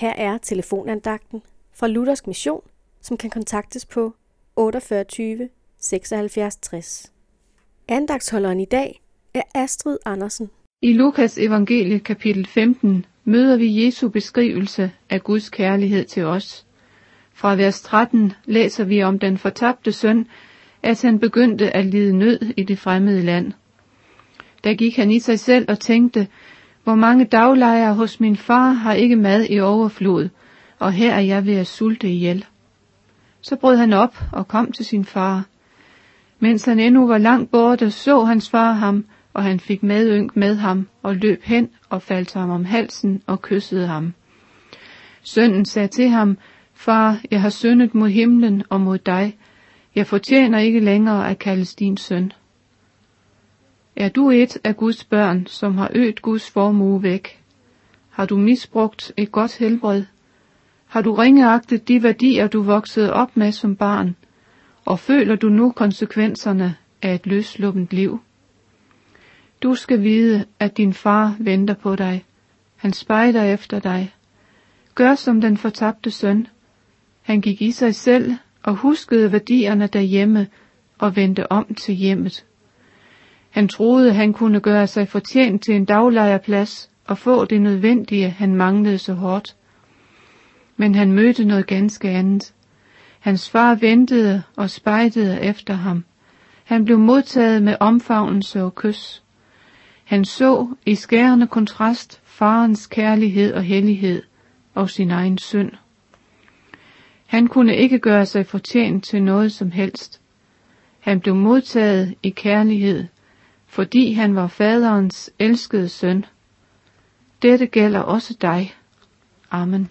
Her er telefonandagten fra Luthersk Mission, som kan kontaktes på 48 76 60. Andagtsholderen i dag er Astrid Andersen. I Lukas evangeliet kapitel 15 møder vi Jesu beskrivelse af Guds kærlighed til os. Fra vers 13 læser vi om den fortabte søn, at han begyndte at lide nød i det fremmede land. Der gik han i sig selv og tænkte, hvor mange daglejere hos min far har ikke mad i overflod, og her er jeg ved at sulte ihjel. Så brød han op og kom til sin far. Mens han endnu var langt borte, så hans far ham, og han fik medynk med ham, og løb hen og faldt ham om halsen og kyssede ham. Sønnen sagde til ham, Far, jeg har syndet mod himlen og mod dig. Jeg fortjener ikke længere at kaldes din søn. Er du et af Guds børn, som har øget Guds formue væk? Har du misbrugt et godt helbred? Har du ringeagtet de værdier, du voksede op med som barn? Og føler du nu konsekvenserne af et løsluppent liv? Du skal vide, at din far venter på dig. Han spejder efter dig. Gør som den fortabte søn. Han gik i sig selv og huskede værdierne derhjemme og vendte om til hjemmet. Han troede, han kunne gøre sig fortjent til en daglejerplads og få det nødvendige, han manglede så hårdt. Men han mødte noget ganske andet. Hans far ventede og spejtede efter ham. Han blev modtaget med omfavnelse og kys. Han så i skærende kontrast farens kærlighed og hellighed og sin egen synd. Han kunne ikke gøre sig fortjent til noget som helst. Han blev modtaget i kærlighed, fordi han var faderens elskede søn. Dette gælder også dig. Amen.